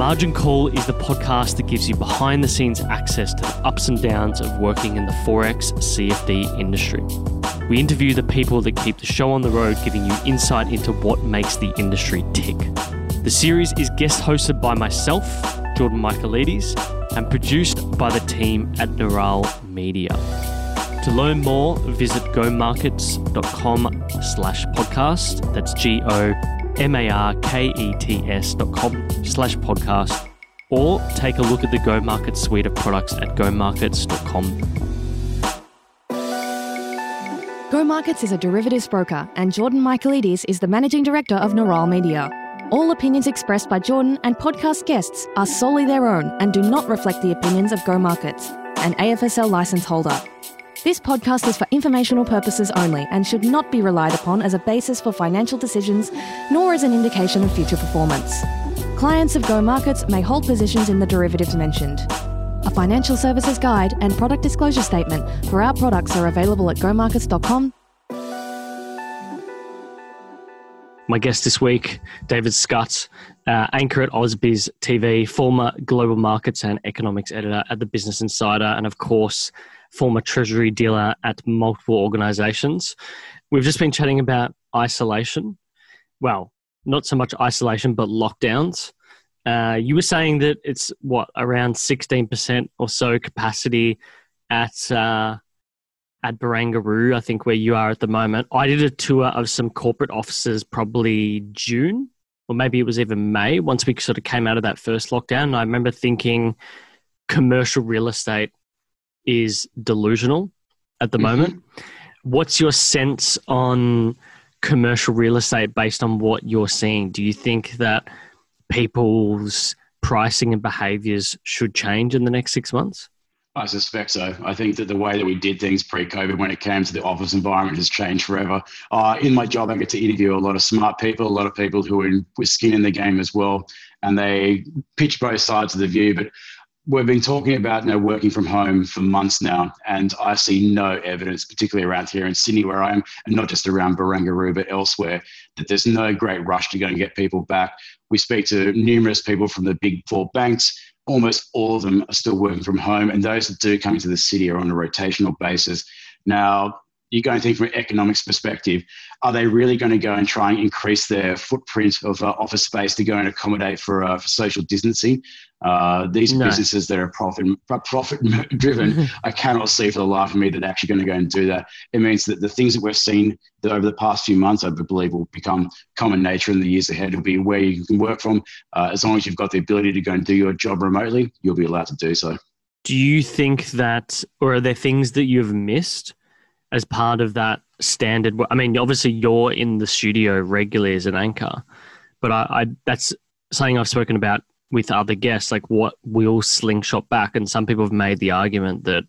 Margin Call is the podcast that gives you behind the scenes access to the ups and downs of working in the Forex CFD industry. We interview the people that keep the show on the road, giving you insight into what makes the industry tick. The series is guest hosted by myself, Jordan Michaelides, and produced by the team at Neural Media. To learn more, visit gomarkets.com slash podcast. That's G O M A R K E T S dot com slash podcast. Or take a look at the Go Markets suite of products at gomarkets.com. Go Markets is a derivatives broker, and Jordan Michaelides is the managing director of Neural Media. All opinions expressed by Jordan and podcast guests are solely their own and do not reflect the opinions of Go Markets, an AFSL license holder. This podcast is for informational purposes only and should not be relied upon as a basis for financial decisions, nor as an indication of future performance. Clients of Go Markets may hold positions in the derivatives mentioned. A financial services guide and product disclosure statement for our products are available at gomarkets.com. My guest this week, David Scott, uh, anchor at AusBiz TV, former global markets and economics editor at the Business Insider, and of course, former treasury dealer at multiple organizations. We've just been chatting about isolation. Well, not so much isolation, but lockdowns. Uh, you were saying that it's what around 16% or so capacity at uh, at Barangaroo, I think where you are at the moment. I did a tour of some corporate offices probably June or maybe it was even May once we sort of came out of that first lockdown. And I remember thinking commercial real estate is delusional at the mm-hmm. moment. What's your sense on commercial real estate based on what you're seeing? Do you think that people's pricing and behaviors should change in the next six months? I suspect so. I think that the way that we did things pre-COVID when it came to the office environment has changed forever. Uh, in my job, I get to interview a lot of smart people, a lot of people who are in, with skin in the game as well, and they pitch both sides of the view. But we've been talking about you working from home for months now, and I see no evidence, particularly around here in Sydney where I am, and not just around Barangaroo, but elsewhere, that there's no great rush to go and get people back. We speak to numerous people from the big four banks. Almost all of them are still working from home, and those that do come into the city are on a rotational basis. Now, you go and think from an economics perspective, are they really going to go and try and increase their footprint of uh, office space to go and accommodate for, uh, for social distancing? Uh, these no. businesses that are profit profit driven, I cannot see for the life of me that they're actually going to go and do that. It means that the things that we've seen that over the past few months, I believe, will become common nature in the years ahead. It'll be where you can work from. Uh, as long as you've got the ability to go and do your job remotely, you'll be allowed to do so. Do you think that, or are there things that you've missed? as part of that standard i mean obviously you're in the studio regularly as an anchor but I, I, that's something i've spoken about with other guests like what will slingshot back and some people have made the argument that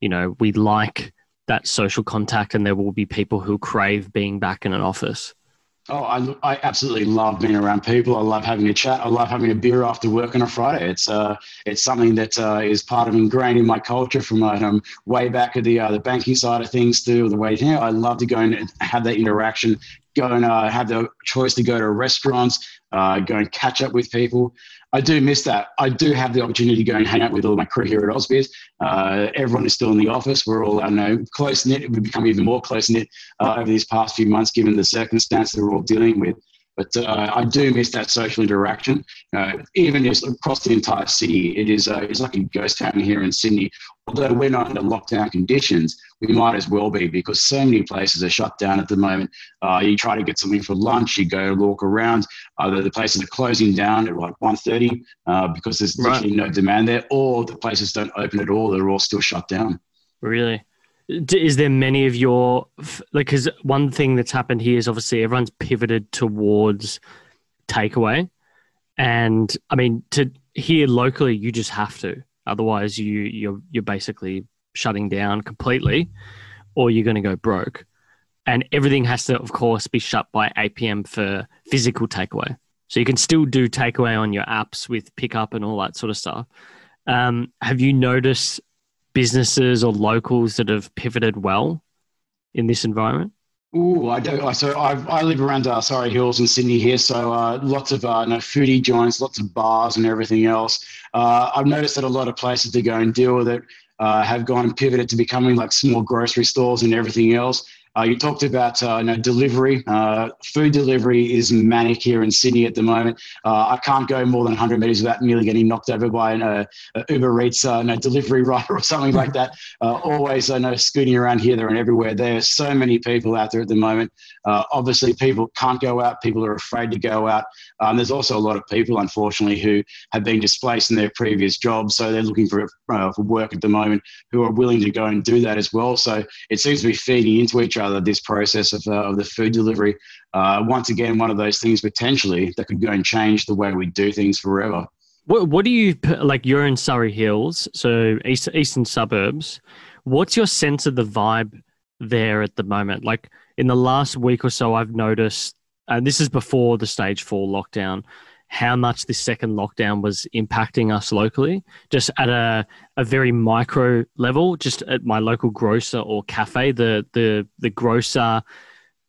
you know we like that social contact and there will be people who crave being back in an office Oh, I, I absolutely love being around people. I love having a chat. I love having a beer after work on a Friday. It's uh, it's something that uh, is part of ingrained in my culture from um, way back at the uh, the banking side of things to the way here. I love to go and have that interaction. Go and uh, have the choice to go to restaurants, uh, go and catch up with people. I do miss that. I do have the opportunity to go and hang out with all my crew here at AusBiz. Uh, everyone is still in the office. We're all, I know, close knit. We've become even more close knit uh, over these past few months, given the circumstance that we're all dealing with. But uh, I do miss that social interaction. Uh, even just across the entire city, it is uh, it's like a ghost town here in Sydney. Although we're not under lockdown conditions, we might as well be because so many places are shut down at the moment. Uh, you try to get something for lunch, you go walk around. Either the places are closing down at like 1.30 uh, because there's right. literally no demand there, or the places don't open at all. They're all still shut down. Really? Is there many of your like because one thing that's happened here is obviously everyone's pivoted towards takeaway. And i mean to here locally you just have to. Otherwise you you're you're basically shutting down completely or you're going to go broke. And everything has to of course be shut by 8 p.m for physical takeaway. So you can still do takeaway on your apps with pickup and all that sort of stuff. Um, have you noticed businesses or locals that have pivoted well in this environment? Oh, I do. So I, I live around uh, Surry Hills in Sydney here. So uh, lots of uh, you know, foodie joints, lots of bars and everything else. Uh, I've noticed that a lot of places to go and deal with it uh, have gone and pivoted to becoming like small grocery stores and everything else. Uh, you talked about uh, you know, delivery. Uh, food delivery is manic here in Sydney at the moment. Uh, I can't go more than 100 metres without nearly getting knocked over by an uh, Uber Eats uh, no, delivery rider or something like that. always, I know, scooting around here, there, and everywhere. There are so many people out there at the moment. Obviously, people can't go out. People are afraid to go out. Um, there's also a lot of people, unfortunately, who have been displaced in their previous jobs, so they're looking for for work at the moment, who are willing to go and do that as well. So it seems to be feeding into each other uh, this process of, uh, of the food delivery. Uh, once again, one of those things potentially that could go and change the way we do things forever. What, what do you like? You're in Surry Hills, so east, eastern suburbs. What's your sense of the vibe there at the moment? Like in the last week or so, I've noticed, and this is before the stage four lockdown, how much this second lockdown was impacting us locally, just at a, a very micro level, just at my local grocer or cafe. The the the grocer,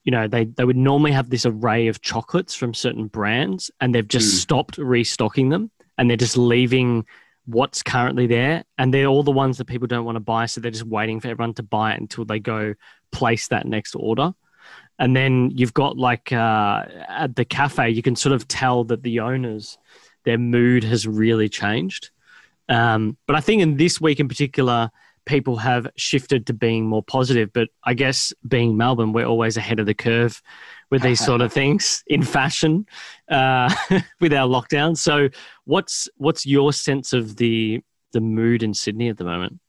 you know, they, they would normally have this array of chocolates from certain brands and they've just mm. stopped restocking them and they're just leaving what's currently there and they're all the ones that people don't want to buy so they're just waiting for everyone to buy it until they go place that next order and then you've got like uh, at the cafe, you can sort of tell that the owners, their mood has really changed. Um, but I think in this week in particular, people have shifted to being more positive. But I guess being Melbourne, we're always ahead of the curve with these sort of things in fashion uh, with our lockdown. So, what's what's your sense of the the mood in Sydney at the moment?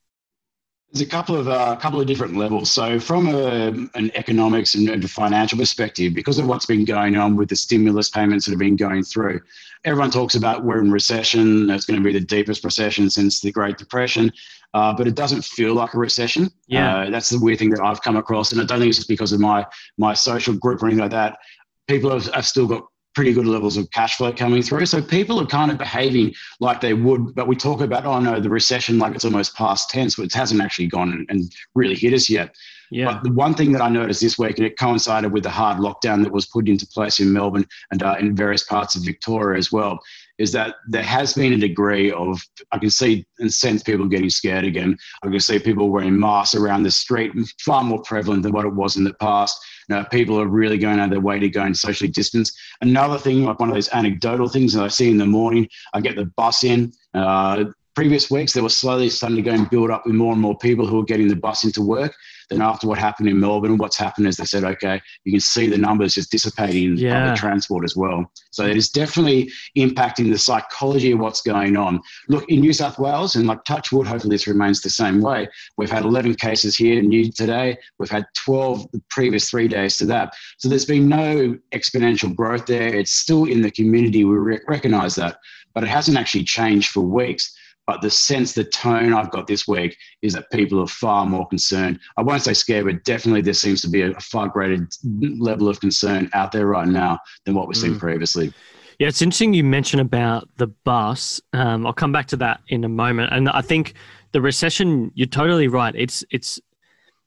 There's a couple of a uh, couple of different levels. So, from a, an economics and financial perspective, because of what's been going on with the stimulus payments that have been going through, everyone talks about we're in recession. It's going to be the deepest recession since the Great Depression, uh, but it doesn't feel like a recession. Yeah, uh, that's the weird thing that I've come across, and I don't think it's just because of my my social group or anything like that. People have, have still got pretty good levels of cash flow coming through. So people are kind of behaving like they would, but we talk about, oh no, the recession like it's almost past tense, but it hasn't actually gone and really hit us yet. Yeah. But the one thing that I noticed this week, and it coincided with the hard lockdown that was put into place in Melbourne and uh, in various parts of Victoria as well, is that there has been a degree of, I can see and sense people getting scared again. I can see people wearing masks around the street, far more prevalent than what it was in the past. Know, people are really going out of their way to go and socially distance. Another thing, like one of those anecdotal things that I see in the morning, I get the bus in. Uh, previous weeks, they were slowly starting to go and build up with more and more people who are getting the bus into work. Then after what happened in Melbourne, what's happened is they said, okay, you can see the numbers just dissipating in yeah. public transport as well. So it is definitely impacting the psychology of what's going on. Look, in New South Wales, and like Touchwood, hopefully this remains the same way. We've had 11 cases here new today. We've had 12 the previous three days to that. So there's been no exponential growth there. It's still in the community. We recognize that, but it hasn't actually changed for weeks. But the sense, the tone I've got this week is that people are far more concerned. I won't say scared, but definitely there seems to be a far greater level of concern out there right now than what we've seen mm. previously. Yeah, it's interesting you mentioned about the bus. Um, I'll come back to that in a moment. And I think the recession, you're totally right. It's it's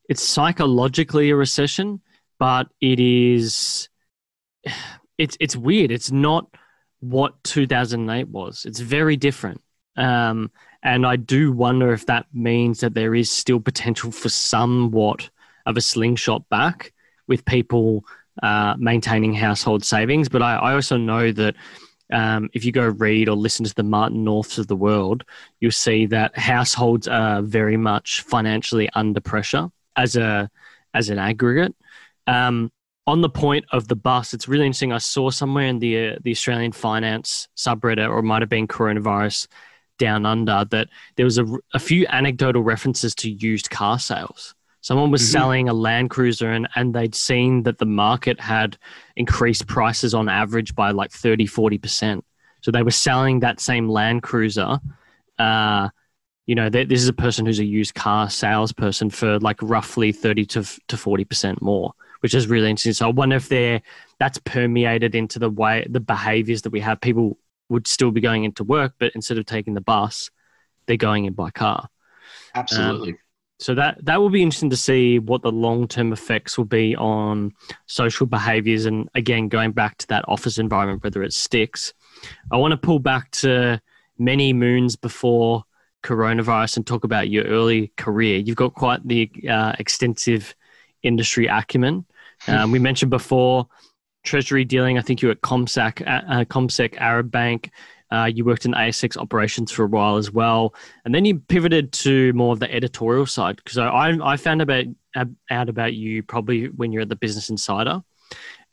it's psychologically a recession, but it is it's it's weird. It's not what 2008 was. It's very different. Um, and I do wonder if that means that there is still potential for somewhat of a slingshot back with people uh, maintaining household savings. But I, I also know that um, if you go read or listen to the Martin Norths of the world, you'll see that households are very much financially under pressure as a as an aggregate. Um, on the point of the bus, it's really interesting. I saw somewhere in the uh, the Australian finance subreddit, or it might have been coronavirus down under that there was a, a few anecdotal references to used car sales. Someone was mm-hmm. selling a Land Cruiser and, and they'd seen that the market had increased prices on average by like 30, 40%. So they were selling that same Land Cruiser. Uh, you know, this is a person who's a used car salesperson for like roughly 30 to, to 40% more, which is really interesting. So I wonder if they're, that's permeated into the way, the behaviors that we have. People would still be going into work, but instead of taking the bus, they're going in by car. Absolutely. Um, So that that will be interesting to see what the long term effects will be on social behaviours, and again, going back to that office environment, whether it sticks. I want to pull back to many moons before coronavirus and talk about your early career. You've got quite the uh, extensive industry acumen. Um, we mentioned before treasury dealing. I think you were at Comsec, uh, Comsec Arab Bank. Uh, you worked in ASX operations for a while as well, and then you pivoted to more of the editorial side. Because I, I found about out about you probably when you're at the Business Insider.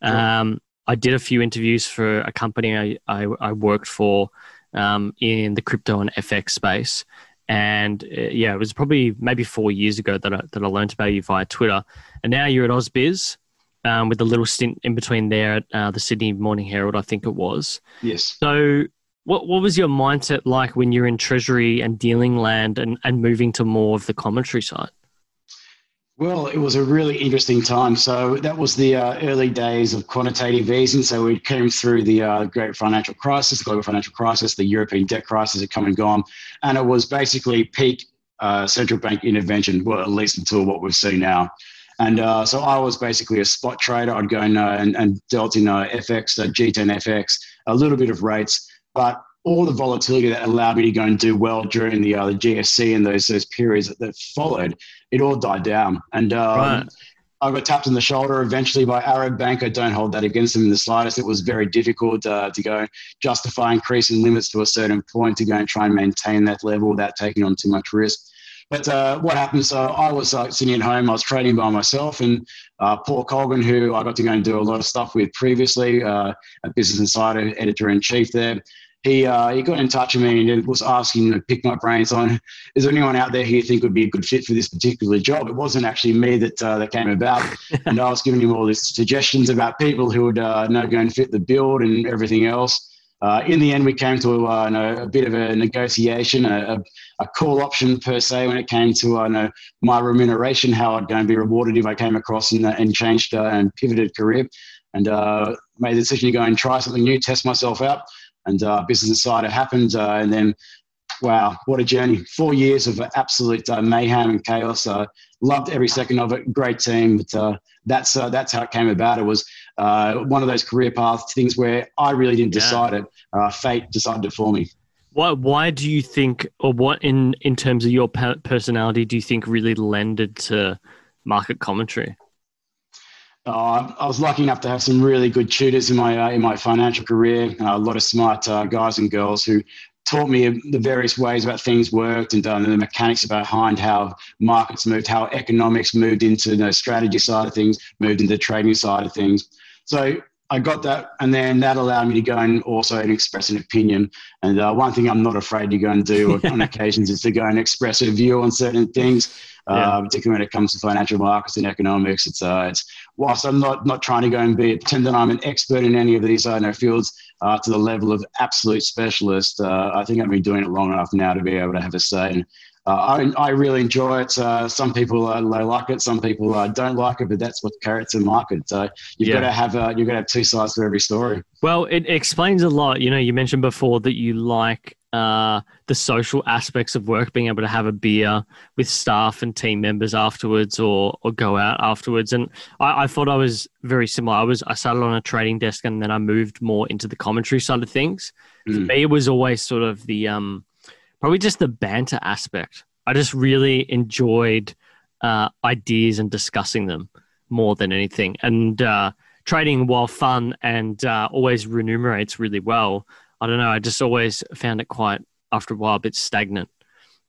Um, I did a few interviews for a company I, I, I worked for um, in the crypto and FX space. And uh, yeah, it was probably maybe four years ago that I, that I learned about you via Twitter. And now you're at AusBiz um, with a little stint in between there at uh, the Sydney Morning Herald, I think it was. Yes. So, what what was your mindset like when you're in treasury and dealing land and, and moving to more of the commentary side? Well, it was a really interesting time. So that was the uh, early days of quantitative easing. So we came through the uh, great financial crisis, the global financial crisis, the European debt crisis had come and gone, and it was basically peak uh, central bank intervention, well, at least until what we've seen now. And uh, so I was basically a spot trader. I'd go in, uh, and, and dealt in uh, FX, G10 FX, a little bit of rates, but all the volatility that allowed me to go and do well during the, uh, the GFC and those those periods that, that followed, it all died down. And um, right. I got tapped on the shoulder eventually by Arab Bank. I don't hold that against them in the slightest. It was very difficult uh, to go justify increasing limits to a certain point to go and try and maintain that level without taking on too much risk. But uh, what happened? So I was uh, sitting at home. I was trading by myself, and uh, Paul Colgan, who I got to go and do a lot of stuff with previously, uh, a Business Insider editor in chief there he uh, he got in touch with me and was asking to pick my brains on is there anyone out there who you think would be a good fit for this particular job? It wasn't actually me that uh, that came about, and I was giving him all these suggestions about people who would uh, know go and fit the build and everything else. Uh, in the end, we came to uh, know, a bit of a negotiation, a, a, call option per se, when it came to uh, know, my remuneration, how I'd go and be rewarded if I came across and, and changed uh, and pivoted career, and uh, made the decision to go and try something new, test myself out and uh, Business Insider happened, uh, and then wow, what a journey! Four years of absolute uh, mayhem and chaos. Uh, loved every second of it. Great team, but uh, that's uh, that's how it came about. It was uh, one of those career path things where I really didn't yeah. decide it. Uh, fate decided it for me. Why, why do you think, or what in, in terms of your personality, do you think really lended to market commentary? Uh, I was lucky enough to have some really good tutors in my uh, in my financial career. Uh, a lot of smart uh, guys and girls who taught me the various ways about things worked and uh, the mechanics behind how markets moved, how economics moved into the strategy side of things, moved into the trading side of things. So I got that, and then that allowed me to go and also express an opinion. And uh, one thing I'm not afraid to go and do on occasions is to go and express a view on certain things yeah. uh, particularly when it comes to financial markets and economics. It's, uh, it's whilst I'm not not trying to go and be pretend that I'm an expert in any of these I know fields uh, to the level of absolute specialist. Uh, I think I've been doing it long enough now to be able to have a say. And uh, I, I really enjoy it. Uh, some people uh, like it, some people uh, don't like it, but that's what carrots and market. So you've yeah. got to have uh, you've got to have two sides to every story. Well, it explains a lot. You know, you mentioned before that you like uh, the social aspects of work, being able to have a beer with staff and team members afterwards, or or go out afterwards. And I, I thought I was very similar. I was I started on a trading desk, and then I moved more into the commentary side of things. Mm. For me, it was always sort of the um, probably just the banter aspect. I just really enjoyed uh, ideas and discussing them more than anything. And uh, trading, while fun and uh, always remunerates really well, I don't know. I just always found it quite, after a while, a bit stagnant.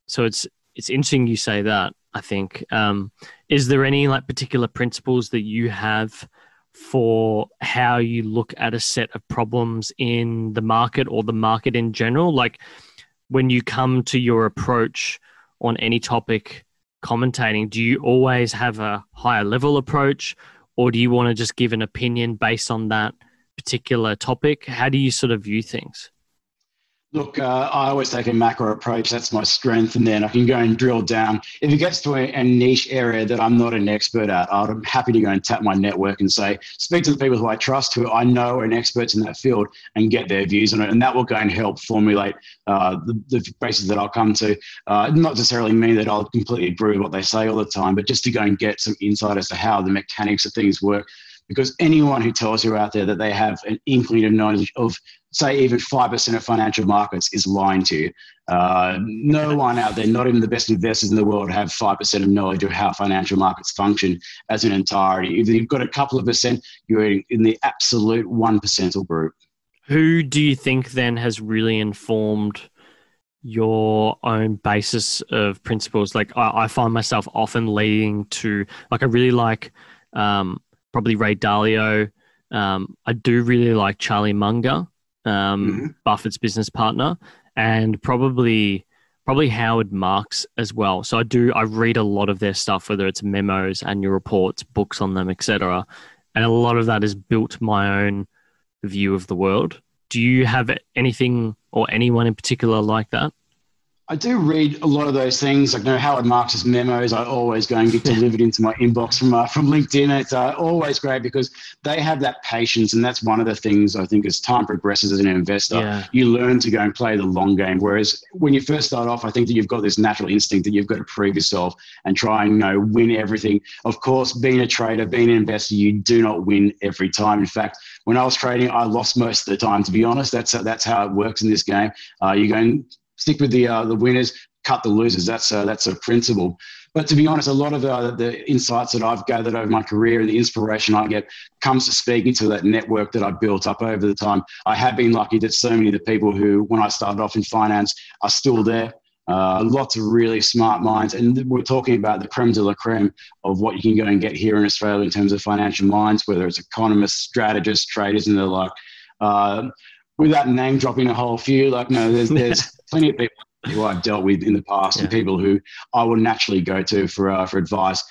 So it's it's interesting you say that. I think. Um, is there any like particular principles that you have for how you look at a set of problems in the market or the market in general? Like when you come to your approach on any topic commentating, do you always have a higher level approach or do you want to just give an opinion based on that particular topic? How do you sort of view things? Look, uh, I always take a macro approach. That's my strength. And then I can go and drill down. If it gets to a, a, niche area that I'm not an expert at, I'm happy to go and tap my network and say, speak to the people who I trust, who I know are experts in that field, and get their views on it. And that will go and help formulate uh, the, the bases that I'll come to. Uh, not necessarily mean that I'll completely agree with what they say all the time, but just to go and get some insight as to how the mechanics of things work because anyone who tells you out there that they have an inkling of knowledge of, say, even 5% of financial markets is lying to you. Uh, no one out there, not even the best investors in the world, have 5% of knowledge of how financial markets function as an entirety. If you've got a couple of percent, you're in the absolute 1% group. Who do you think then has really informed your own basis of principles? Like, I, I find myself often leading to, like, I really like um, probably Ray Dalio. Um, I do really like Charlie Munger, um, mm-hmm. Buffett's business partner, and probably probably Howard Marks as well. So I do I read a lot of their stuff, whether it's memos, annual reports, books on them, etc. And a lot of that has built my own view of the world. Do you have anything or anyone in particular like that? I do read a lot of those things. Like, you know, Howard Marks's memos, I always go and get delivered into my inbox from uh, from LinkedIn. It's uh, always great because they have that patience, and that's one of the things I think as time progresses as an investor, yeah. you learn to go and play the long game. Whereas when you first start off, I think that you've got this natural instinct that you've got to prove yourself and try and you know win everything. Of course, being a trader, being an investor, you do not win every time. In fact, when I was trading, I lost most of the time. To be honest, that's that's how it works in this game. Uh, you go and stick with the uh, the winners, cut the losers. That's a, that's a principle. But to be honest, a lot of the, the insights that I've gathered over my career and the inspiration I get comes to speaking to that network that I built up over the time. I have been lucky that so many of the people who, when I started off in finance, are still there. Uh, lots of really smart minds. And we're talking about the creme de la creme of what you can go and get here in Australia in terms of financial minds, whether it's economists, strategists, traders, and the like. Uh, without name dropping a whole few, like, no, there's, there's plenty of people who I've dealt with in the past yeah. and people who I will naturally go to for uh, for advice.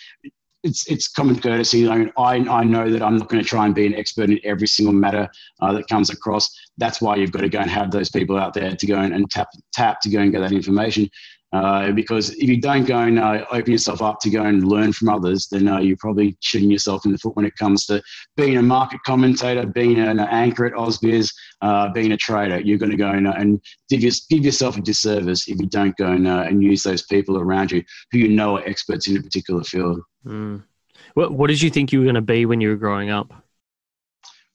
It's it's common courtesy. I, mean, I I know that I'm not going to try and be an expert in every single matter uh, that comes across. That's why you've got to go and have those people out there to go and, and tap tap to go and get that information. Uh, because if you don't go and uh, open yourself up to go and learn from others, then uh, you're probably shooting yourself in the foot when it comes to being a market commentator, being an anchor at AusBiz, uh, being a trader. You're going to go and, uh, and give, your, give, yourself a disservice if you don't go and, and, use those people around you who you know are experts in a particular field. Mm. What, what did you think you were going to be when you were growing up?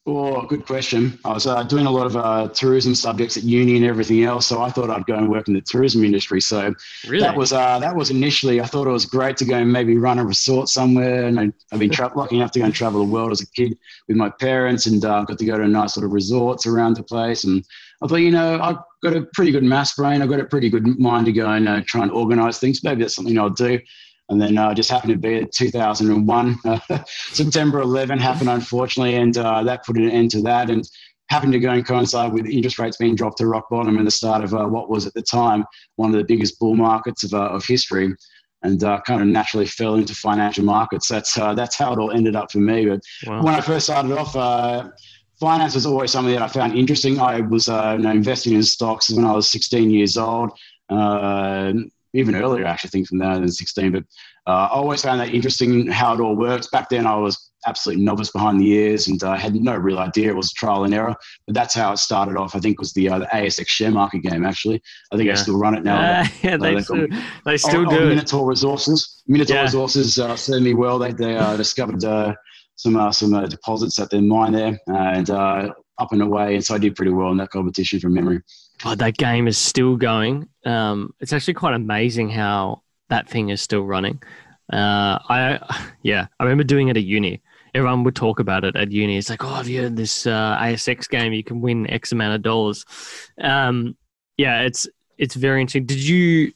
Oh, good question. I was uh, doing a lot of uh, tourism subjects at uni and everything else, so I thought I'd go and work in the tourism industry. So really? that was uh, that was initially. I thought it was great to go and maybe run a resort somewhere. And I've been tra- lucky enough to go and travel the world as a kid with my parents, and uh, got to go to nice sort of resorts around the place. And I thought, you know, I've got a pretty good mass brain. I've got a pretty good mind to go and uh, try and organise things. Maybe that's something I'll do and then uh, just happened to be at 2001 uh, september 11 happened unfortunately and uh, that put an end to that and happened to go and coincide with interest rates being dropped to rock bottom and the start of uh, what was at the time one of the biggest bull markets of, uh, of history and uh, kind of naturally fell into financial markets. That's that's how it all ended up for me. But wow. when i first started off finance was always something that i found interesting. I was you know, investing in stocks when i was 16 years old uh, even earlier, actually, I think from 2016. But uh, I always found that interesting how it all works. Back then, I was absolutely novice behind the ears and I uh, had no real idea. It was trial and error. But that's how it started off. I think was the, uh, the ASX share market game, actually. I think yeah. I still run it now. Uh, yeah, they, still, they still do. Minotaur Resources. Minotaur yeah. Resources uh, served me well. They, they uh, discovered uh, some uh, some uh, deposits at their mine there and uh, up and away. And so I did pretty well in that competition from memory. Oh, that game is still going. Um, it's actually quite amazing how that thing is still running. Uh, I yeah, I remember doing it at uni. Everyone would talk about it at uni. It's like, oh, have you heard this uh, ASX game? You can win X amount of dollars. Um, yeah, it's it's very interesting. Did you?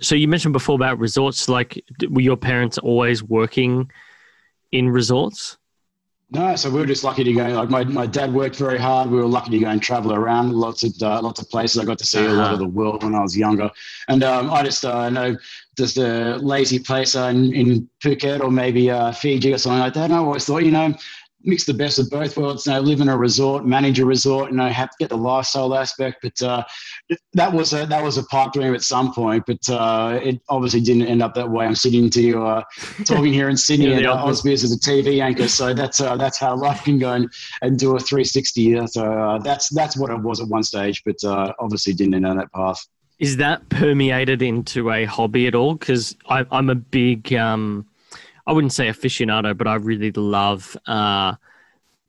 So you mentioned before about resorts. Like, were your parents always working in resorts? No, so we were just lucky to go. Like my, my dad worked very hard. We were lucky to go and travel around lots of uh, lots of places. I got to see uh-huh. a lot of the world when I was younger, and um, I just uh, know just a lazy place uh, in, in Phuket or maybe uh, Fiji or something like that. And I always thought, you know, mix the best of both worlds. You know, live in a resort, manage a resort, you know, have to get the lifestyle aspect. But uh, that was a that was a pipe dream at some point, but uh, it obviously didn't end up that way. I'm sitting to you uh, talking here in Sydney yeah, and uh, Ausbiz as a TV anchor, so that's uh, that's how life can go and, and do a 360 year. So uh, that's that's what it was at one stage, but uh, obviously didn't end on that path. Is that permeated into a hobby at all? Because I'm a big um, I wouldn't say aficionado, but I really love uh,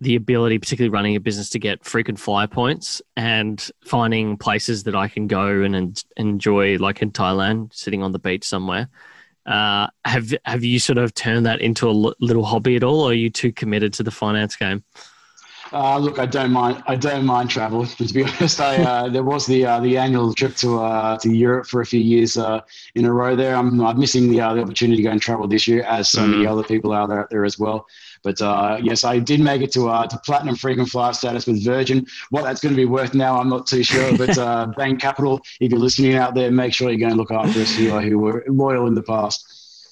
the ability, particularly running a business, to get frequent flyer points and finding places that I can go and, enjoy, like in Thailand, sitting on the beach somewhere. Uh, have have you sort of turned that into a l- little hobby at all, or are you too committed to the finance game? Uh, look, I don't mind. I don't mind travel. To be honest, I uh, there was the uh, the annual trip to uh, to Europe for a few years uh, in a row. There, I'm, I'm missing the, uh, the opportunity to go and travel this year, as so mm. many other people out there, there as well. But yes, I did make it to to platinum frequent flyer status with Virgin. What that's going to be worth now, I'm not too sure. But Bain Capital, if you're listening out there, make sure you go and look after us who, who were loyal in the past.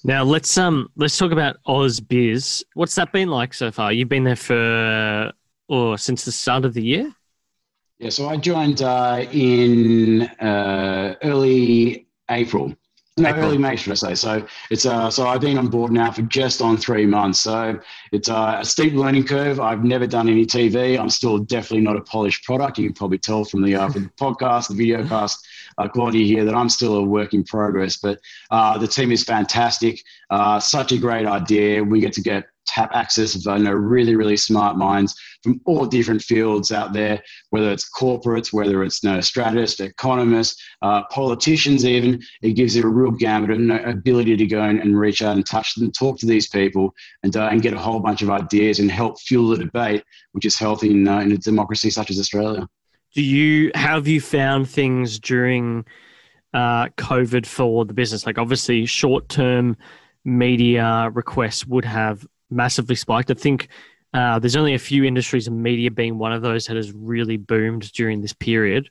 Now let's um let's talk about AusBiz. What's that been like so far? You've been there for or since the start of the year? Yeah, so I joined uh, in uh, early April. No, April. early May, should I say? So it's uh, so I've been on board now for just on three months. So it's uh, a steep learning curve. I've never done any TV. I'm still definitely not a polished product. You can probably tell from the, uh, from the podcast, the video cast uh, quality here that I'm still a work in progress. But uh, the team is fantastic. Uh, such a great idea. We get to get tap access of I know, really, really smart minds from all different fields out there, whether it's corporates, whether it's you know, strategists, economists, uh, politicians, even. It gives you a real gamut of you know, ability to go and, reach out and touch them, talk to these people, and, uh, and get a whole bunch of ideas and help fuel the debate, which is healthy in, uh, in a democracy such as Australia. Do you have you found things during uh, COVID for the business? Like obviously, short term media requests would have massively spiked. I think uh, there's only a few industries, and media being one of those, that has really boomed during this period.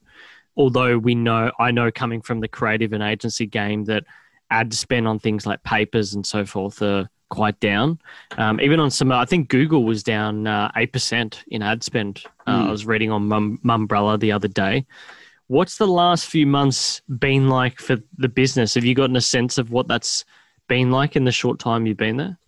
Although we know, I know coming from the creative and agency game that ad spend on things like papers and so forth are quite down. Um, even on some, I think Google was down uh, eight uh, percent in ad spend. Uh, mm. I was reading on Mum, Mumbrella the other day. What's the last few months been like for the business? Have you gotten a sense of what that's been like in the short time you've been there?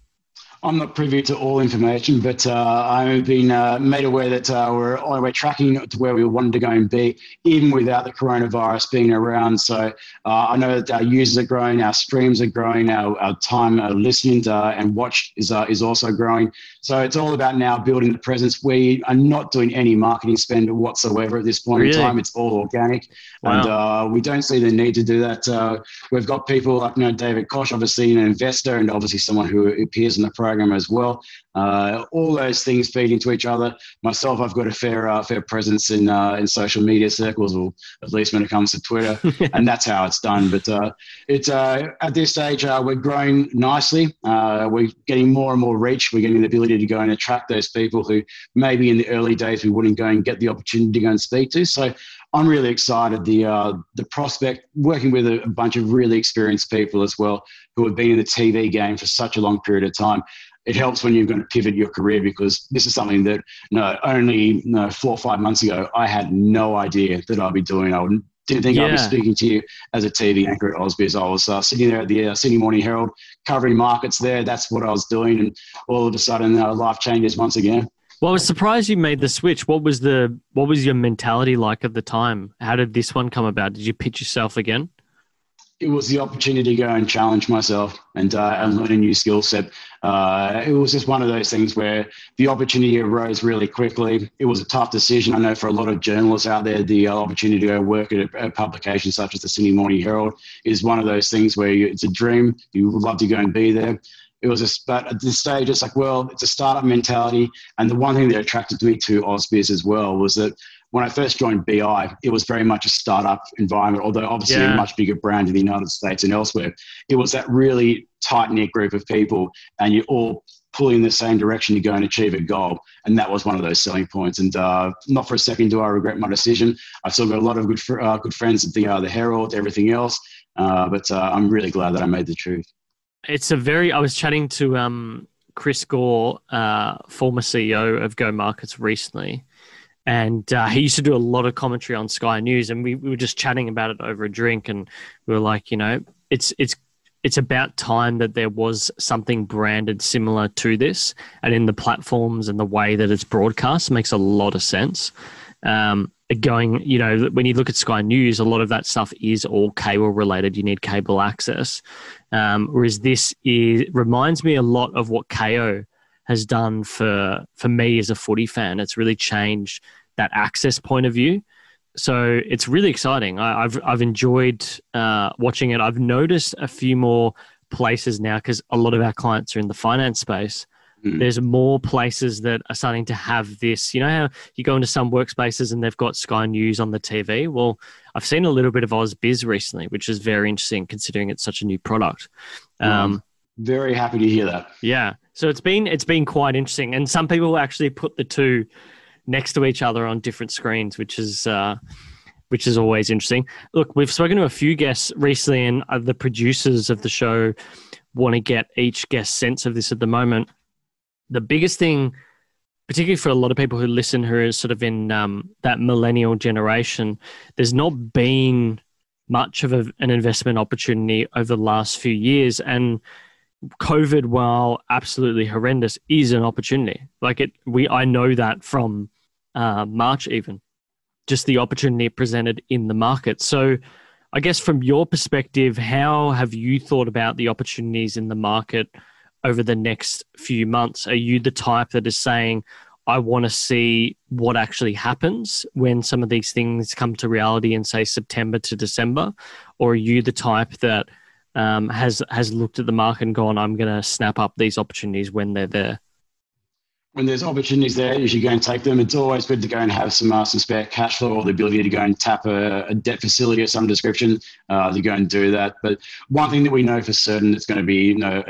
I'm not privy to all information, but uh, I've been uh, made aware that uh, we're, we're tracking to where we wanted to go and be, even without the coronavirus being around. So uh, I know that our users are growing, our streams are growing, our, our time uh, listened and watched is, uh, is also growing. So it's all about now building the presence. We are not doing any marketing spend whatsoever at this point really? in time. It's all organic, wow. and we don't see the need to do that. we've got people like you know David Koch, obviously an investor, and obviously someone who appears in the program as well. Uh, all those things feed into each other. Myself, I've got a fair uh, fair presence in uh, in social media circles, or at least when it comes to Twitter, and that's how it's done. But uh, it's uh, at this stage uh, we're growing nicely. we're getting more and more reach. We're getting the ability to go and attract those people who maybe in the early days we wouldn't go and get the opportunity to go and speak to. So I'm really excited. The uh, the prospect working with a, a, bunch of really experienced people as well who have been in the TV game for such a long period of time. It helps when you're going to pivot your career because this is something that no only no, four or five months ago I had no idea that I'd be doing. I didn't think yeah. I'd be speaking to you as a TV anchor at AusBiz. I was uh, sitting there at the uh, Sydney Morning Herald covering markets there. That's what I was doing, and all of a sudden, uh, life changes once again. Well, I was surprised you made the switch. What was the what was your mentality like at the time? How did this one come about? Did you pitch yourself again? It was the opportunity to go and challenge myself and uh, and learn a new skill set. Uh, it was just one of those things where the opportunity arose really quickly. It was a tough decision. I know for a lot of journalists out there, the uh, opportunity to go work at a, a, publication such as the Sydney Morning Herald is one of those things where you, it's a dream. You would love to go and be there it was but at this stage, it's like, well, it's a startup mentality. And the one thing that attracted me to AusBiz as well was that when I first joined BI, it was very much a startup environment, although obviously yeah. a much bigger brand in the United States and elsewhere. It was that really tight knit group of people, and you're all pulling in the same direction to go and achieve a goal. And that was one of those selling points. And uh, not for a second do I regret my decision. I've still got a lot of good, fr- uh, good friends at the, uh, the Herald, everything else. Uh, but uh, I'm really glad that I made the truth it's a very. I was chatting to um Chris Gore, uh, former CEO of Go Markets, recently, and uh, he used to do a lot of commentary on Sky News, and we, we were just chatting about it over a drink, and we were like, you know, it's it's it's about time that there was something branded similar to this, and in the platforms and the way that it's broadcast makes a lot of sense. Um, going, you know, when you look at Sky News, a lot of that stuff is all cable related. You need cable access, um, whereas this is reminds me a lot of what Kayo has done for for me as a footy fan. It's really changed that access point of view. So it's really exciting. I, have I've enjoyed uh, watching it. I've noticed a few more places now because a lot of our clients are in the finance space. Mm. There's more places that are starting to have this. You know how you go into some workspaces and they've got Sky News on the TV. Well, I've seen a little bit of AusBiz recently, which is very interesting considering it's such a new product. Um, very happy to hear that. Yeah. So it's been it's been quite interesting, and some people actually put the two next to each other on different screens, which is uh, which is always interesting. Look, we've spoken to a few guests recently, and uh, the producers of the show want to get each guest sense of this at the moment. The biggest thing, particularly for a lot of people who listen, who are sort of in um, that millennial generation, there's not been much of a, an investment opportunity over the last few years, and COVID, while absolutely horrendous, is an opportunity. Like it, we I know that from uh, March, even just the opportunity presented in the market. So, I guess from your perspective, how have you thought about the opportunities in the market over the next few months? Are you the type that is saying, I want to see what actually happens when some of these things come to reality in, say, September to December? Or are you the type that um, has has looked at the market and gone, I'm going to snap up these opportunities when they're there? When there's opportunities there, you should go and take them. It's always good to go and have some uh, some spare cash flow or the ability to go and tap a, a debt facility of some description uh, to go and do that. But one thing that we know for certain is going to be you know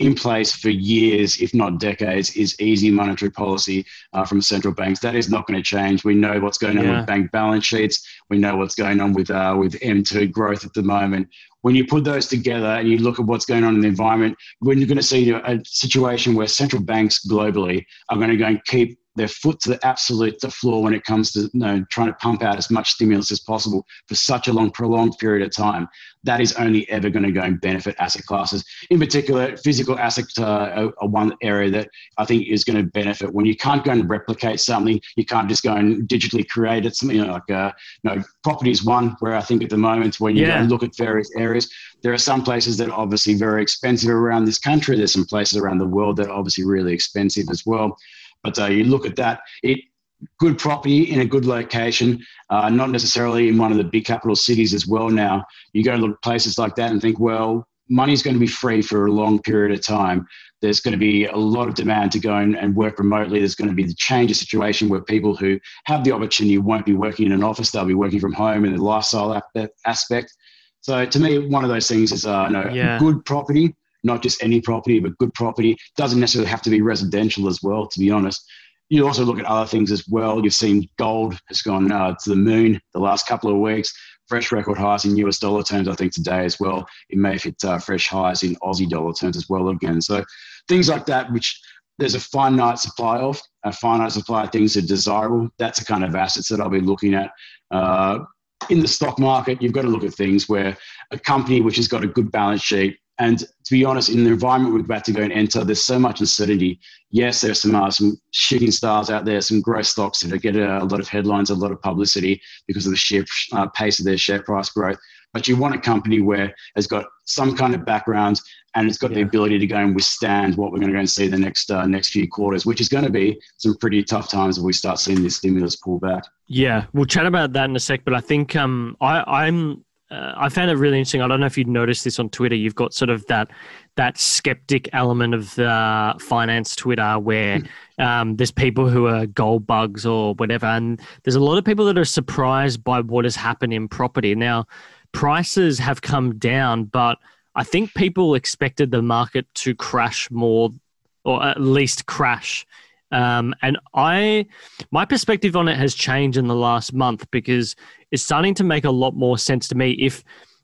in place for years, if not decades, is easy monetary policy uh, from central banks. That is not going to change. We know what's going on yeah. with bank balance sheets. We know what's going on with uh, with M2 growth at the moment. When you put those together and you look at what's going on in the environment, when you're going to see a situation where central banks globally are going to go and keep their foot to the absolute the floor when it comes to you know, trying to pump out as much stimulus as possible for such a long, prolonged period of time. That is only ever going to go and benefit asset classes. In particular, physical assets are, are one area that I think is going to benefit. When you can't go and replicate something, you can't just go and digitally create it. Something you know, like uh, you know, property is one where I think at the moment when you yeah. look at various areas, there are some places that are obviously very expensive around this country. There's some places around the world that are obviously really expensive as well. But uh, you look at that, it good property in a good location, uh, not necessarily in one of the big capital cities as well. Now you go to look at places like that and think, well, money's going to be free for a long period of time. There's going to be a lot of demand to go and, work remotely. There's going to be the change of situation where people who have the opportunity won't be working in an office; they'll be working from home in the lifestyle aspect. So to me, one of those things is uh, know, yeah. good property not just any property, but good property. Doesn't necessarily have to be residential as well, to be honest. You also look at other things as well. You've seen gold has gone uh, to the moon the last couple of weeks. Fresh record highs in US dollar terms, I think, today as well. It may have hit uh, fresh highs in Aussie dollar terms as well again. So things like that, which there's a finite supply of, a finite supply of things that are desirable. That's the kind of assets that I'll be looking at. Uh, in the stock market, you've got to look at things where a company which has got a good balance sheet, and to be honest, in the environment we're about to go and enter, there's so much uncertainty. Yes, there's some uh, some shooting stars out there, some growth stocks that get a, a lot of headlines, a lot of publicity because of the sheer uh, pace of their share price growth. But you want a company where it's got some kind of background and it's got yeah. the ability to go and withstand what we're going to go and see the next uh, next few quarters, which is going to be some pretty tough times if we start seeing this stimulus pull back. Yeah, we'll chat about that in a sec. But I think um, I, I'm uh, I found it really interesting. I don't know if you'd noticed this on Twitter. You've got sort of that that skeptic element of the finance Twitter where hmm. um, there's people who are gold bugs or whatever, and there's a lot of people that are surprised by what has happened in property. Now, prices have come down, but I think people expected the market to crash more, or at least crash um, and I, my perspective on it has changed in the last month because it's starting to make a lot more sense to me. If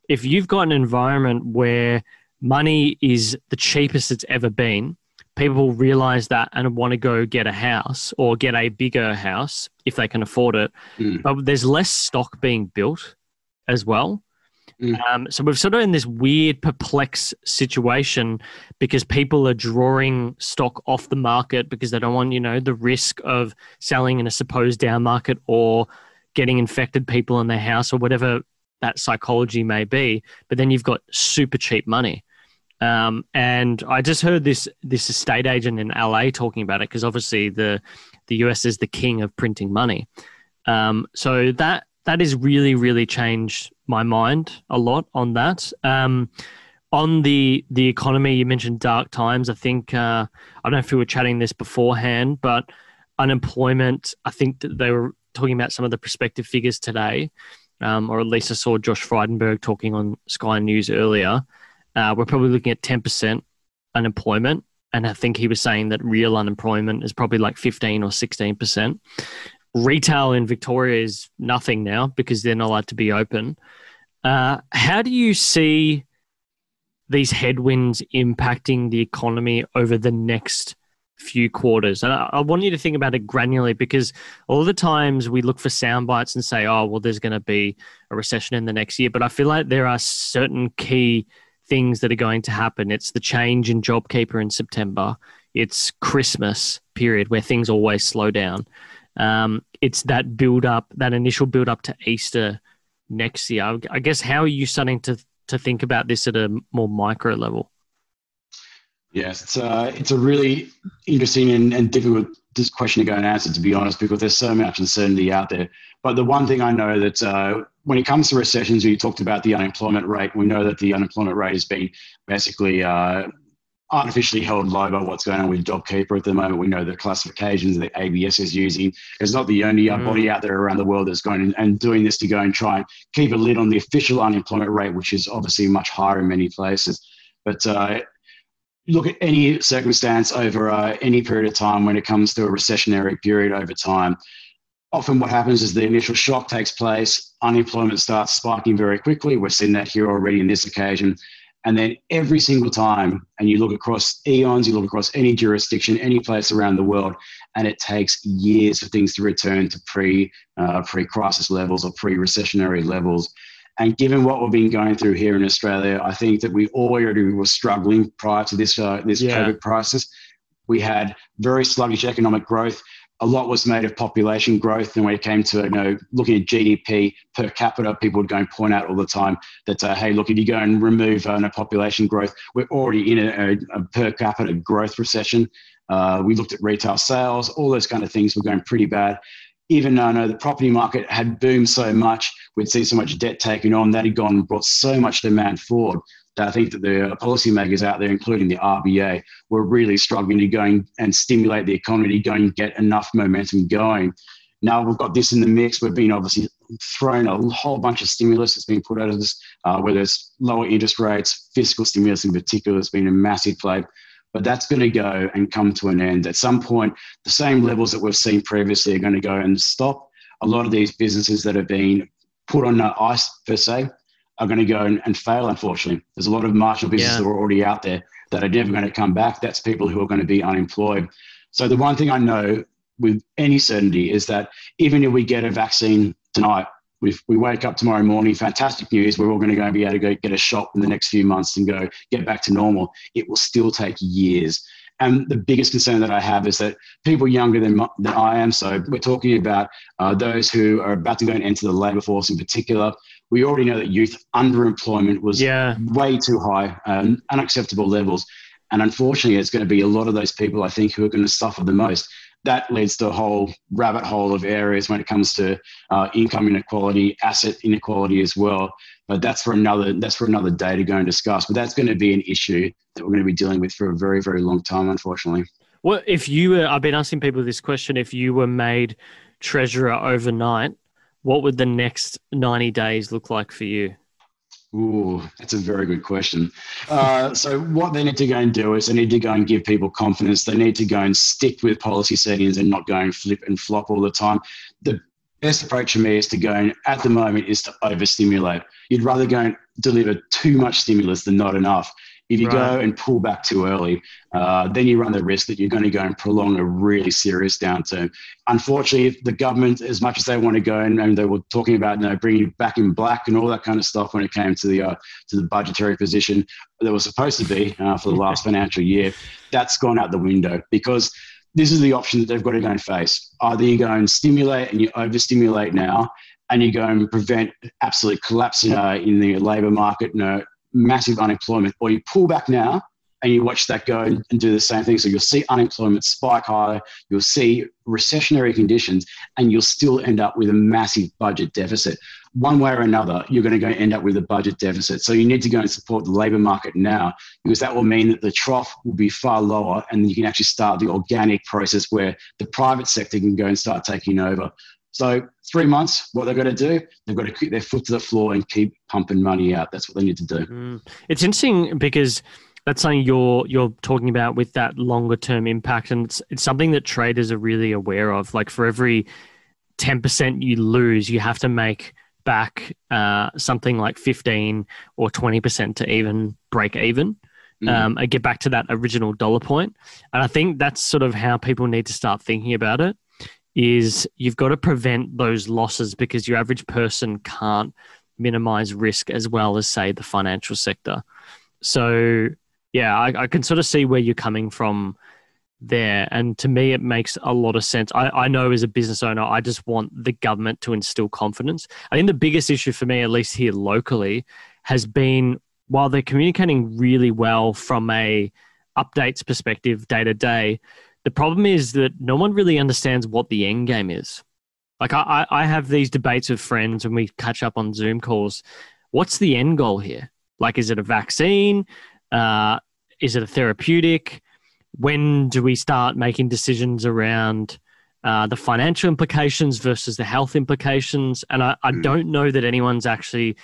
if you've got an environment where money is the cheapest it's ever been, people realize that and want to go get a house or get a bigger house if they can afford it. Mm. But there's less stock being built as well. Mm. Um, so we're sort of in this weird, perplex situation because people are drawing stock off the market because they don't want, you know, the risk of selling in a supposed down market or getting infected people in their house or whatever that psychology may be. But then you've got super cheap money. Um, and I just heard this this estate agent in LA talking about it because obviously the the US is the king of printing money. Um, so that that has really really changed my mind a lot on that. Um, on the the economy, you mentioned dark times. I think uh, I don't know if we were chatting this beforehand, but unemployment. I think that they were talking about some of the prospective figures today, um, or at least I saw Josh Frydenberg talking on Sky News earlier. Uh, we're probably looking at ten percent unemployment, and I think he was saying that real unemployment is probably like fifteen or sixteen percent. Retail in Victoria is nothing now because they're not allowed to be open. Uh, how do you see these headwinds impacting the economy over the next few quarters? And I, I want you to think about it granularly because all the times we look for sound bites and say, oh, well, there's going to be a recession in the next year. But I feel like there are certain key things that are going to happen. It's the change in JobKeeper in September. It's Christmas period where things always slow down. Um, it's that build up, that initial build up to Easter next year. I guess how are you starting to to think about this at a more micro level? Yes, it's a, it's a really interesting and, and difficult this question to go and answer, to be honest, because there's so much uncertainty out there. But the one thing I know that uh, when it comes to recessions, we talked about the unemployment rate. We know that the unemployment rate has been basically uh, artificially held low by what's going on with JobKeeper at the moment. We know the classifications that ABS is using. It's not the only mm. body out there around the world that's going and doing this to go and try and keep a lid on the official unemployment rate, which is obviously much higher in many places. But uh, look at any circumstance over uh, any period of time when it comes to a recessionary period over time. Often, what happens is the initial shock takes place, unemployment starts spiking very quickly. We're seeing that here already in this occasion. And then every single time, and you look across eons, you look across any jurisdiction, any place around the world, and it takes years for things to return to pre uh, pre crisis levels or pre recessionary levels. And given what we've been going through here in Australia, I think that we already were struggling prior to this uh, this yeah. COVID crisis. We had very sluggish economic growth a lot was made of population growth. And when it came to you know looking at GDP per capita, people would go and point out all the time that uh, hey, look, if you go and remove uh, population growth, we're already in a, a, a per capita growth recession. Uh, we looked at retail sales, all those kind of things were going pretty bad. Even though no, the property market had boomed so much, we'd see so much debt taken on, that had gone and brought so much demand forward. that I think that the policymakers out there, including the RBA, were really struggling to go and stimulate the economy, to go and get enough momentum going. Now we've got this in the mix. We've been obviously thrown a whole bunch of stimulus that's been put out of this, uh, whether it's lower interest rates, fiscal stimulus in particular, has been a massive play. But that's going to go and come to an end. At some point, the same levels that we've seen previously are going to go and stop. A lot of these businesses that have been put on ice, per se, are going to go and, and fail, unfortunately. There's a lot of marginal businesses yeah. that are already out there that are never going to come back. That's people who are going to be unemployed. So the one thing I know with any certainty is that even if we get a vaccine tonight, we we wake up tomorrow morning, fantastic news, we're all going to go and be able to go get a shot in the next few months and go get back to normal. It will still take years. And the biggest concern that I have is that people younger than, than I am, so we're talking about uh, those who are about to go and enter the labour force in particular, we already know that youth underemployment was yeah. way too high, um, unacceptable levels. And unfortunately, it's going to be a lot of those people, I think, who are going to suffer the most. That leads to a whole rabbit hole of areas when it comes to uh, income inequality, asset inequality as well. But that's for another that's for another day to go and discuss. But that's going to be an issue that we're going to be dealing with for a very very long time, unfortunately. Well, if you were, I've been asking people this question: if you were made treasurer overnight, what would the next 90 days look like for you? Ooh, that's a very good question. Uh, so, what they need to go and do is they need to go and give people confidence. They need to go and stick with policy settings and not go and flip and flop all the time. The best approach for me is to go and, at the moment, is to overstimulate. You'd rather go and deliver too much stimulus than not enough If you right. go and pull back too early, uh, then you run the risk that you're going to go and prolong a really serious downturn. Unfortunately, the government, as much as they want to go and, and they were talking about you know, bringing back in black and all that kind of stuff when it came to the uh, to the budgetary position that was supposed to be uh, for the last financial year, that's gone out the window because this is the option that they've got to go and face. Either you go and stimulate and you overstimulate now, and you go and prevent absolute collapse in, uh, in the labour market, you know, massive unemployment, or you pull back now and you watch that go and do the same thing. So you'll see unemployment spike higher, you'll see recessionary conditions, and you'll still end up with a massive budget deficit. One way or another, you're going to go end up with a budget deficit. So you need to go and support the labour market now because that will mean that the trough will be far lower and you can actually start the organic process where the private sector can go and start taking over. So three months, what they've got to do, they've got to keep their foot to the floor and keep pumping money out. That's what they need to do. Mm. It's interesting because that's something you're you're talking about with that longer term impact, and it's it's something that traders are really aware of. Like for every ten percent you lose, you have to make back uh, something like fifteen or twenty percent to even break even. Mm. Um, I get back to that original dollar point, and I think that's sort of how people need to start thinking about it is you've got to prevent those losses because your average person can't minimize risk as well as say the financial sector. So yeah, I, I can sort of see where you're coming from there. And to me, it makes a lot of sense. I, I know as a business owner, I just want the government to instill confidence. I think the biggest issue for me, at least here locally, has been while they're communicating really well from a updates perspective day to day, the problem is that no one really understands what the end game is. Like I, I have these debates with friends when we catch up on Zoom calls. What's the end goal here? Like, is it a vaccine? Uh, is it a therapeutic? When do we start making decisions around uh, the financial implications versus the health implications? And I, I hmm. don't know that anyone's actually.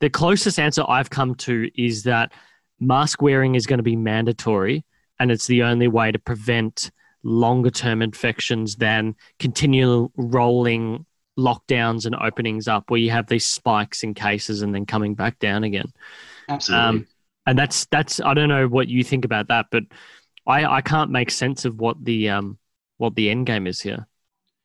The closest answer I've come to is that mask wearing is going to be mandatory and it's the only way to prevent longer term infections than continual rolling lockdowns and openings up where you have these spikes in cases and then coming back down again. Absolutely. Um, and that's that's I don't know what you think about that, but I I can't make sense of what the um what the end game is here.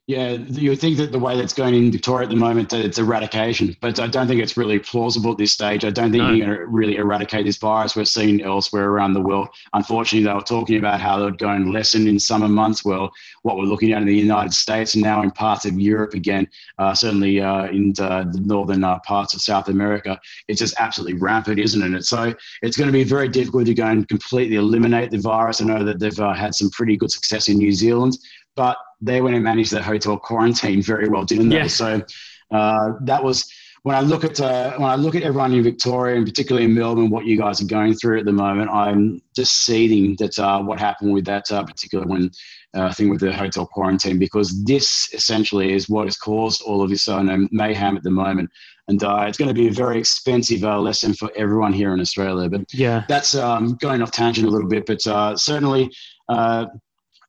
Yeah, you think that the way that's going in Victoria at the moment, that it's eradication, but I don't think it's really plausible at this stage. I don't think no. you're going to really eradicate this virus. We're seeing elsewhere around the world. Unfortunately, they were talking about how they would go and lessen in summer months. Well, what we're looking at in the United States and now in parts of Europe again, uh, certainly uh, in the northern uh, parts of South America, it's just absolutely rampant, isn't it? So it's going to be very difficult to go and completely eliminate the virus. I know that they've uh, had some pretty good success in New Zealand but they went and managed their hotel quarantine very well, didn't they? Yeah. So uh, that was when I look at uh, when I look at everyone in Victoria and particularly in Melbourne, what you guys are going through at the moment, I'm just seething that uh, what happened with that uh, particular one uh, thing with the hotel quarantine because this essentially is what has caused all of this uh, mayhem at the moment, and uh, it's going to be a very expensive lesson for everyone here in Australia. But yeah, that's um, going off tangent a little bit, but certainly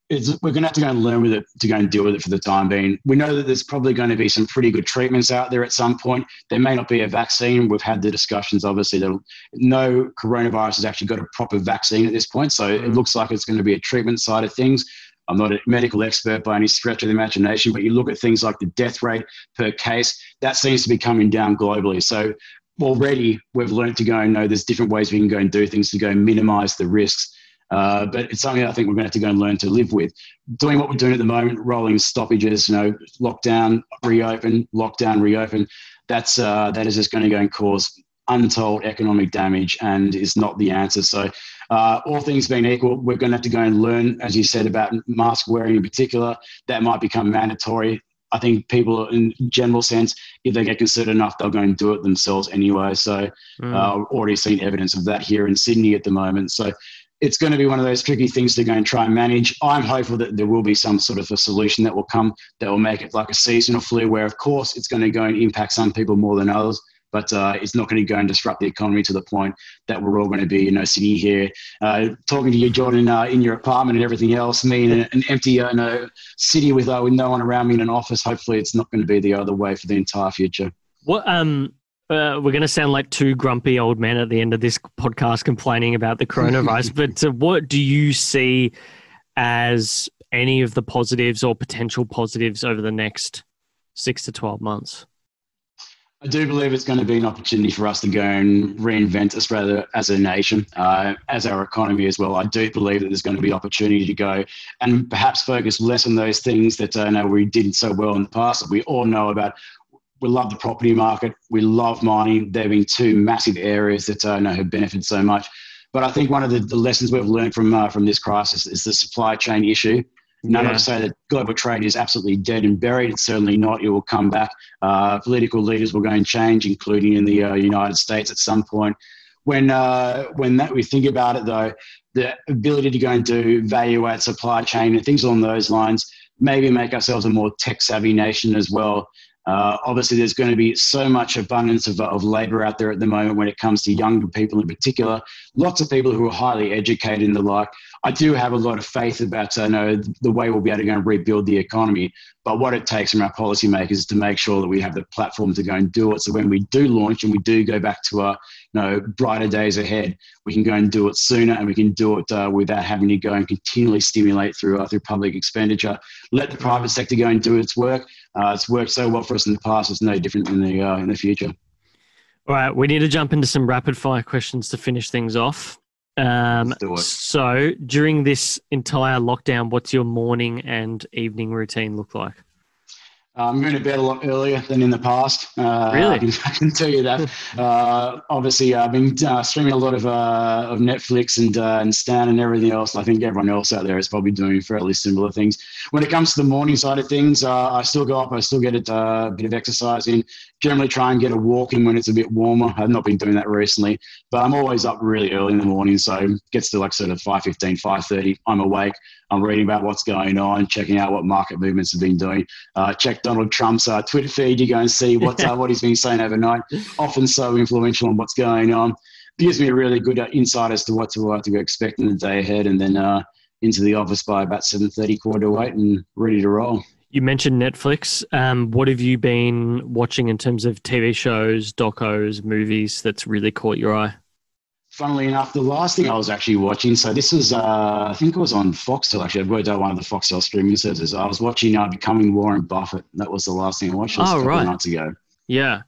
it's, we're going to have to go and learn with it to go and deal with it for the time being. We know that there's probably going to be some pretty good treatments out there at some point. There may not be a vaccine. We've had the discussions, obviously, that no coronavirus has actually got a proper vaccine at this point. So mm. it looks like it's going to be a treatment side of things. I'm not a medical expert by any stretch of the imagination, but you look at things like the death rate per case, that seems to be coming down globally. So already we've learned to go and know there's different ways we can go and do things to go and minimize the risks. Uh, but it's something I think we're going to have to go and learn to live with. Doing what we're doing at the moment, rolling stoppages, you know, lockdown, reopen, lockdown, reopen. That's uh, that is just going to go and cause untold economic damage and is not the answer. So, uh, all things being equal, we're going to have to go and learn, as you said, about mask wearing in particular. That might become mandatory. I think people, in general sense, if they get concerned enough, they'll go and do it themselves anyway. So, mm. uh, already seen evidence of that here in Sydney at the moment. So, it's going to be one of those tricky things to go and try and manage. I'm hopeful that there will be some sort of a solution that will come that will make it like a seasonal flu, where of course it's going to go and impact some people more than others, but uh, it's not going to go and disrupt the economy to the point that we're all going to be, you know, sitting here uh, talking to you, Jordan, uh, in your apartment and everything else. Me in an empty, uh, you city with uh, with no one around me in an office. Hopefully, it's not going to be the other way for the entire future. What um uh, we're going to sound like two grumpy old men at the end of this podcast complaining about the coronavirus. but uh, what do you see as any of the positives or potential positives over the next six to 12 months? I do believe it's going to be an opportunity for us to go and reinvent Australia as a nation, uh, as our economy as well. I do believe that there's going to be opportunity to go and perhaps focus less on those things that uh, know we did so well in the past that we all know about. We love the property market. We love mining. There have been two massive areas that I know have benefited so much. But I think one of the, the lessons we've learned from uh, from this crisis is the supply chain issue. None yeah. of us say that global trade is absolutely dead and buried. It's certainly not. It will come back. Uh, political leaders will go and change, including in the uh, United States at some point. When uh, when that we think about it, though, the ability to go and do value add supply chain and things along those lines, maybe make ourselves a more tech savvy nation as well. Uh, obviously, there's going to be so much abundance of, of labor out there at the moment when it comes to younger people in particular. Lots of people who are highly educated and the like. I do have a lot of faith about uh, know, the way we'll be able to go and rebuild the economy. But what it takes from our policymakers is to make sure that we have the platform to go and do it. So when we do launch and we do go back to our you know, brighter days ahead, we can go and do it sooner and we can do it uh, without having to go and continually stimulate through, uh, through public expenditure. Let the private sector go and do its work. Uh, it's worked so well for us in the past. It's no different in the, uh, in the future. All right, we need to jump into some rapid fire questions to finish things off. Um, so during this entire lockdown, what's your morning and evening routine look like? I'm going to bed a lot earlier than in the past. Uh, really? I can, I can, tell you that. uh, obviously, I've been uh, streaming a lot of uh, of Netflix and uh, and Stan and everything else. I think everyone else out there is probably doing fairly similar things. When it comes to the morning side of things, uh, I still go up. I still get a bit of exercise in. Generally, try and get a walk in when it's a bit warmer. I've not been doing that recently, but I'm always up really early in the morning. So it gets to like sort of 5.15, 5.30. I'm awake. I'm reading about what's going on, checking out what market movements have been doing. Uh, check Donald Trump's uh, Twitter feed. You go and see what uh, what he's been saying overnight. Often so influential on what's going on. It gives me a really good uh, insight as to what to, uh, to expect in the day ahead, and then uh, into the office by about seven thirty, quarter to eight, and ready to roll. You mentioned Netflix. Um, what have you been watching in terms of TV shows, docos, movies that's really caught your eye? Funnily enough, the last thing I was actually watching, so this was, uh, I think it was on Foxtel, actually. I worked out one of the Foxtel streaming services. I was watching uh, Becoming Warren Buffett. That was the last thing I watched. oh, right. nights ago. Yeah.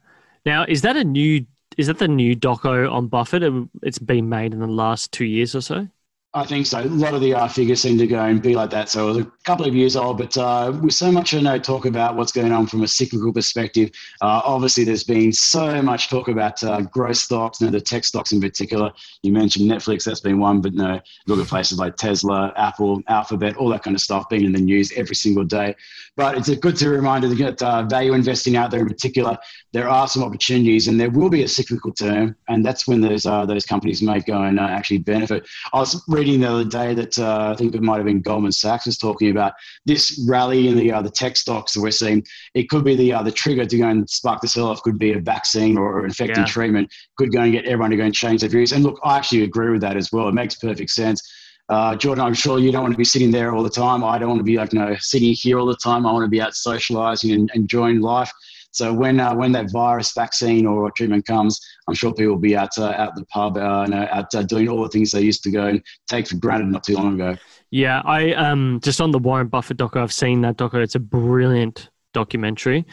Now, is that a new, is that the new doco on Buffett? It's been made in the last two years or so? I think so. A lot of the uh, figures seem to go and be like that. So it was a couple of years old, but uh, with so much you know, talk about what's going on from a cyclical perspective, uh, obviously there's been so much talk about uh, growth stocks, you know, the tech stocks in particular. You mentioned Netflix, that's been one, but no, look at places like Tesla, Apple, Alphabet, all that kind of stuff being in the news every single day. But it's a good to reminder get uh, value investing out there in particular. There are some opportunities, and there will be a cyclical term, and that's when those uh, those companies may go and uh, actually benefit. I was reading the other day that I think it might have been Goldman Sachs was talking about this rally in the uh, the tech stocks that we're seeing. It could be the uh, the trigger to go and spark the sell off. Could be a vaccine or an effective yeah. treatment. Could go and get everyone to go and change their views. And look, I actually agree with that as well. It makes perfect sense uh, Jordan, I'm sure you don't want to be sitting there all the time. I don't want to be like, you know, sitting here all the time. I want to be out socializing and enjoying life. So when uh, when that virus vaccine or treatment comes, I'm sure people will be out uh, out the pub, uh, you know, out uh, doing all the things they used to go and take for granted not too long ago. Yeah, I um just on the Warren Buffett doco, I've seen that doco. It's a brilliant documentary.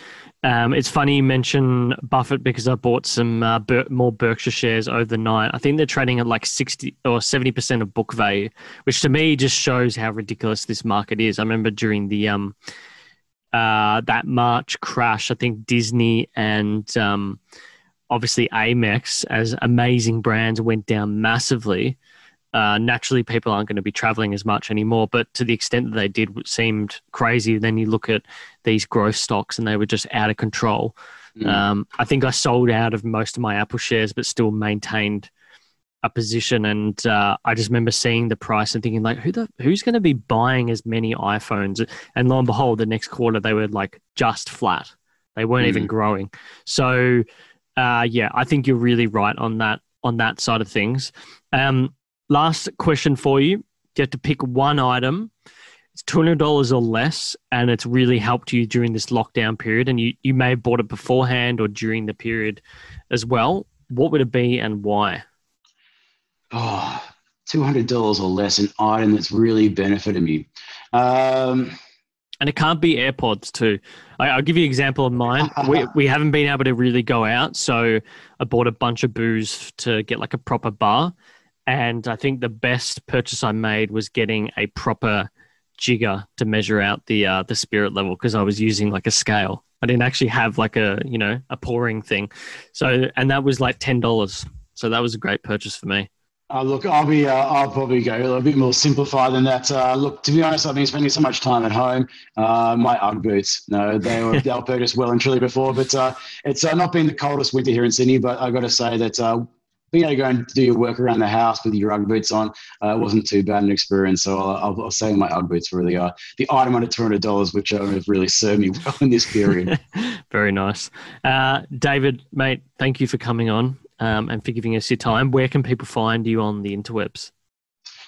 Um, it's funny you mention Buffett because I bought some uh, Ber- more Berkshire shares overnight. I think they're trading at like 60 or 70% of book value, which to me just shows how ridiculous this market is. I remember during the um, uh, that March crash, I think Disney and um, obviously Amex as amazing brands went down massively uh, naturally people aren't going to be traveling as much anymore. But to the extent that they did, seemed crazy. Then you look at these growth stocks and they were just out of control. Mm. Um, I think I sold out of most of my Apple shares, but still maintained a position. And uh, I just remember seeing the price and thinking, like, who the who's going to be buying as many iPhones? And lo and behold, the next quarter they were like just flat. They weren't mm. even growing. So, uh, yeah, I think you're really right on that on that side of things. Um, Last question for you. You have to pick one item. it's two hundred dollars or less, and it's really helped you during this lockdown period, and you you may have bought it beforehand or during the period as well. What would it be and why? Oh, $200 or less an item that's really benefited me. Um, and it can't be AirPods too. I, will give you an example of mine. we, we haven't been able to really go out, so I bought a bunch of booze to get like a proper bar. And I think the best purchase I made was getting a proper jigger to measure out the uh, the spirit level because I was using like a scale. I didn't actually have like a you know a pouring thing. So and that was like ten dollars. So that was a great purchase for me. Uh, look, I'll be. Uh, I'll probably go a little bit more simplified than that. Uh, look, to be honest, I've been spending so much time at home. Uh, my UGG boots, no, they were they were purchased well and truly before, but uh, it's uh, not been the coldest winter here in Sydney. But I got to say that being able to go and do your work around the house with your UGG boots on uh, wasn't too bad an experience. So I'll, I'll, say my UGG boots really are the item under two hundred dollars, which have really served me well in this period. Very nice, uh, David, mate. Thank you for coming on um, and for giving us your time. Where can people find you on the interwebs?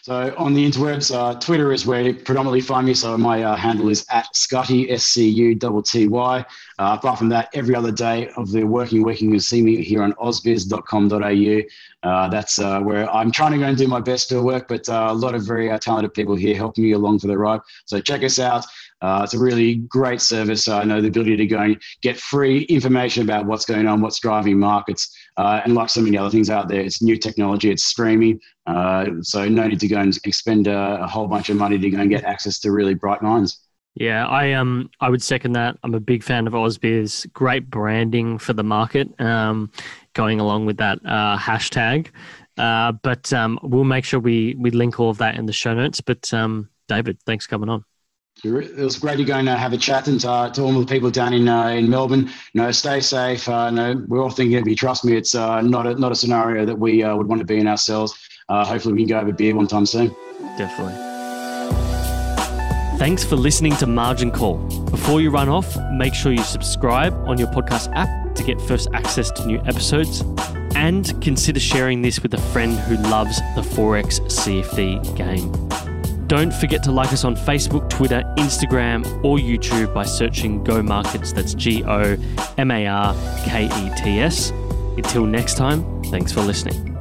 So on the interwebs, uh, Twitter is where you predominantly find me. So my uh, handle is at Scutty, S-C-U-T-T-Y. Uh, apart from that, every other day of the working week, you can see me here on ausbiz.com.au. Uh, that's uh, where I'm trying to go and do my best to work, but uh, a lot of very talented people here helping me along for the ride. So check us out. It's a really great service. I know the ability to go and get free information about what's going on, what's driving markets, and like so many other things out there, it's new technology, it's streaming. Uh, so no need to go and expend a, a, whole bunch of money to go and get access to really bright minds. Yeah, I um I would second that. I'm a big fan of AusBiz. Great branding for the market. Um, going along with that uh, hashtag. Uh, but um, we'll make sure we we link all of that in the show notes. But um, David, thanks for coming on. It was great to go and uh, have a chat and uh, to all the people down in uh, in Melbourne. You know, stay safe. Uh, no, we're all thinking of you. Trust me, it's uh, not a not a scenario that we uh, would want to be in ourselves. Uh, hopefully, we can go have a beer one time soon. Definitely. Thanks for listening to Margin Call. Before you run off, make sure you subscribe on your podcast app to get first access to new episodes, and consider sharing this with a friend who loves the forex CFD game. Don't forget to like us on Facebook, Twitter, Instagram, or YouTube by searching Go Markets. That's G O M A R K E T S. Until next time, thanks for listening.